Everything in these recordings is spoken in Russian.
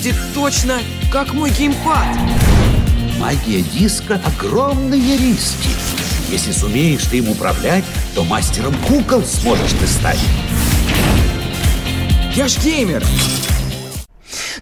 выглядит точно как мой геймпад. Магия диска — огромные риски. Если сумеешь ты им управлять, то мастером кукол сможешь ты стать. Я ж геймер.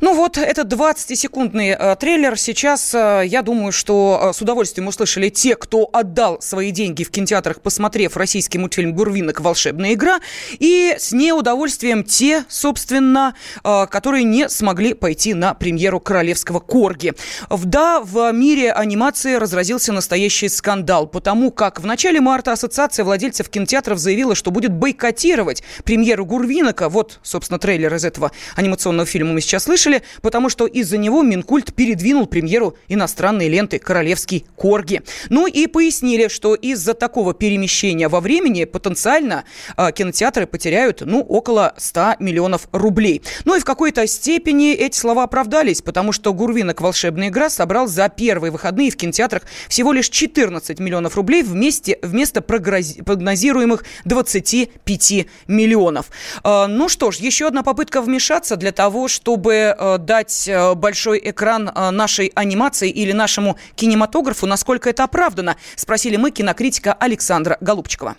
Ну вот, этот 20-секундный э, трейлер. Сейчас, э, я думаю, что э, с удовольствием услышали те, кто отдал свои деньги в кинотеатрах, посмотрев российский мультфильм «Гурвинок. Волшебная игра», и с неудовольствием те, собственно, э, которые не смогли пойти на премьеру «Королевского корги». Да, в мире анимации разразился настоящий скандал, потому как в начале марта Ассоциация владельцев кинотеатров заявила, что будет бойкотировать премьеру «Гурвинока». Вот, собственно, трейлер из этого анимационного фильма мы сейчас слышали услышали, потому что из-за него Минкульт передвинул премьеру иностранной ленты «Королевский корги». Ну и пояснили, что из-за такого перемещения во времени потенциально э, кинотеатры потеряют, ну, около 100 миллионов рублей. Ну и в какой-то степени эти слова оправдались, потому что Гурвинок «Волшебная игра» собрал за первые выходные в кинотеатрах всего лишь 14 миллионов рублей вместе, вместо прогнозируемых 25 миллионов. Э, ну что ж, еще одна попытка вмешаться для того, чтобы дать э, большой экран э, нашей анимации или нашему кинематографу, насколько это оправдано, спросили мы кинокритика Александра Голубчикова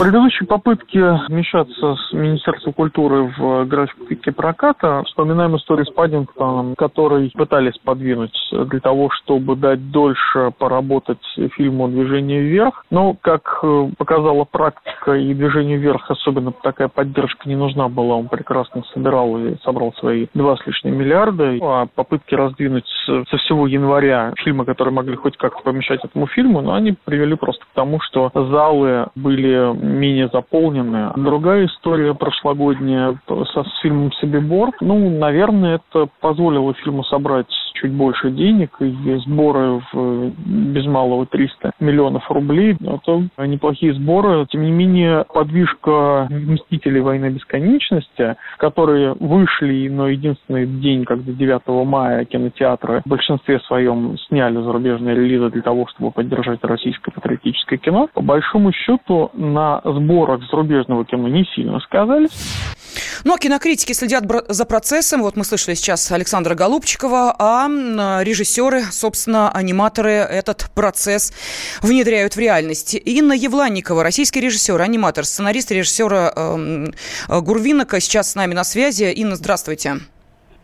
предыдущей попытке вмешаться с Министерством культуры в график проката вспоминаем историю с Паддингтоном, который пытались подвинуть для того, чтобы дать дольше поработать фильму «Движение вверх». Но, как э, показала практика, и «Движение вверх» особенно такая поддержка не нужна была. Он прекрасно собирал и собрал свои два с лишним миллиарда. А попытки раздвинуть со всего января фильмы, которые могли хоть как-то помешать этому фильму, но они привели просто к тому, что залы были менее заполненная. Другая история прошлогодняя со с фильмом «Собибор». Ну, наверное, это позволило фильму собрать чуть больше денег, и сборы в без малого 300 миллионов рублей. Это неплохие сборы. Тем не менее, подвижка «Мстителей. Войны бесконечности», которые вышли, но единственный день, когда 9 мая кинотеатры в большинстве своем сняли зарубежные релизы для того, чтобы поддержать российское патриотическое кино, по большому счету на сборах зарубежного кино не сильно сказались. Ну, а кинокритики следят за процессом. Вот мы слышали сейчас Александра Голубчикова, а режиссеры, собственно, аниматоры этот процесс внедряют в реальность. Инна Евланникова, российский режиссер, аниматор, сценарист режиссера э, Гурвинока, сейчас с нами на связи. Инна, здравствуйте.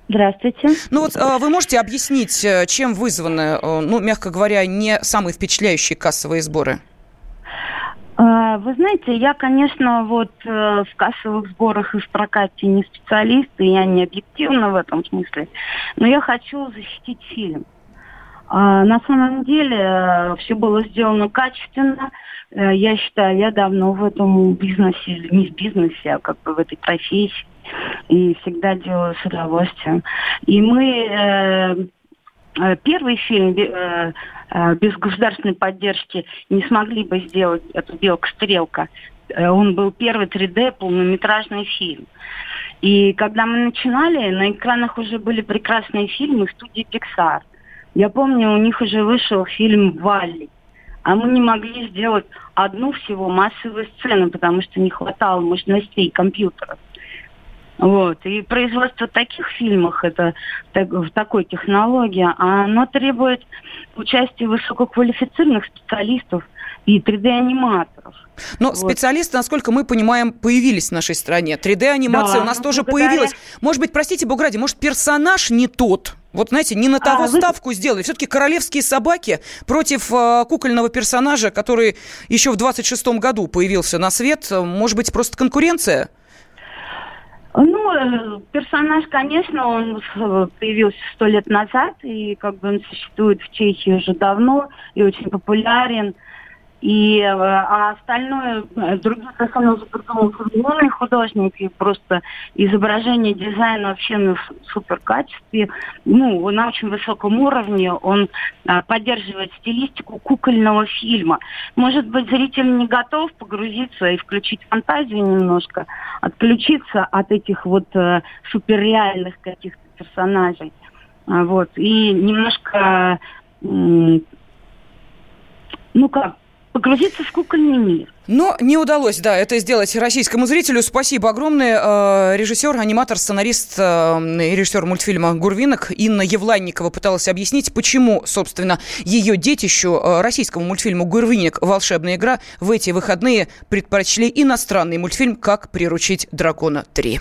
Здравствуйте. Ну вот э, вы можете объяснить, э, чем вызваны, э, ну, мягко говоря, не самые впечатляющие кассовые сборы? А, вы знаете, я, конечно, вот э, в кассовых сборах и в прокате не специалист, и я не объективна в этом смысле, но я хочу защитить фильм. А, на самом деле э, все было сделано качественно. Э, я считаю, я давно в этом бизнесе, не в бизнесе, а как бы в этой профессии, и всегда делаю с удовольствием. И мы первый фильм Э, без государственной поддержки не смогли бы сделать эту «Белка-стрелка». Э, он был первый 3D полнометражный фильм. И когда мы начинали, на экранах уже были прекрасные фильмы студии Pixar. Я помню, у них уже вышел фильм «Валли». А мы не могли сделать одну всего массовую сцену, потому что не хватало мощностей компьютеров. Вот. И производство таких фильмов, это так, в такой технологии, оно требует участия высококвалифицированных специалистов и 3D-аниматоров. Но вот. специалисты, насколько мы понимаем, появились в нашей стране. 3D-анимация да, у нас ну, тоже благодаря... появилась. Может быть, простите, Бугради, может, персонаж не тот? Вот, знаете, не на того а, ставку вы... сделали. Все-таки королевские собаки против э, кукольного персонажа, который еще в 26-м году появился на свет. Может быть, просто конкуренция? Ну, э, персонаж, конечно, он появился сто лет назад, и как бы он существует в Чехии уже давно и очень популярен. И, э, а остальное, э, другие придумал современные художники, просто изображение дизайна вообще на супер качестве, ну, на очень высоком уровне, он а, поддерживает стилистику кукольного фильма. Может быть, зритель не готов погрузиться и включить фантазию немножко, отключиться от этих вот суперреальных каких-то персонажей. А, вот, и немножко, ну как, погрузиться в кукольный мир. Но не удалось, да, это сделать российскому зрителю. Спасибо огромное. Э, режиссер, аниматор, сценарист э, режиссер мультфильма «Гурвинок» Инна Евланникова пыталась объяснить, почему, собственно, ее детищу, э, российскому мультфильму «Гурвинок. Волшебная игра» в эти выходные предпочли иностранный мультфильм «Как приручить дракона 3».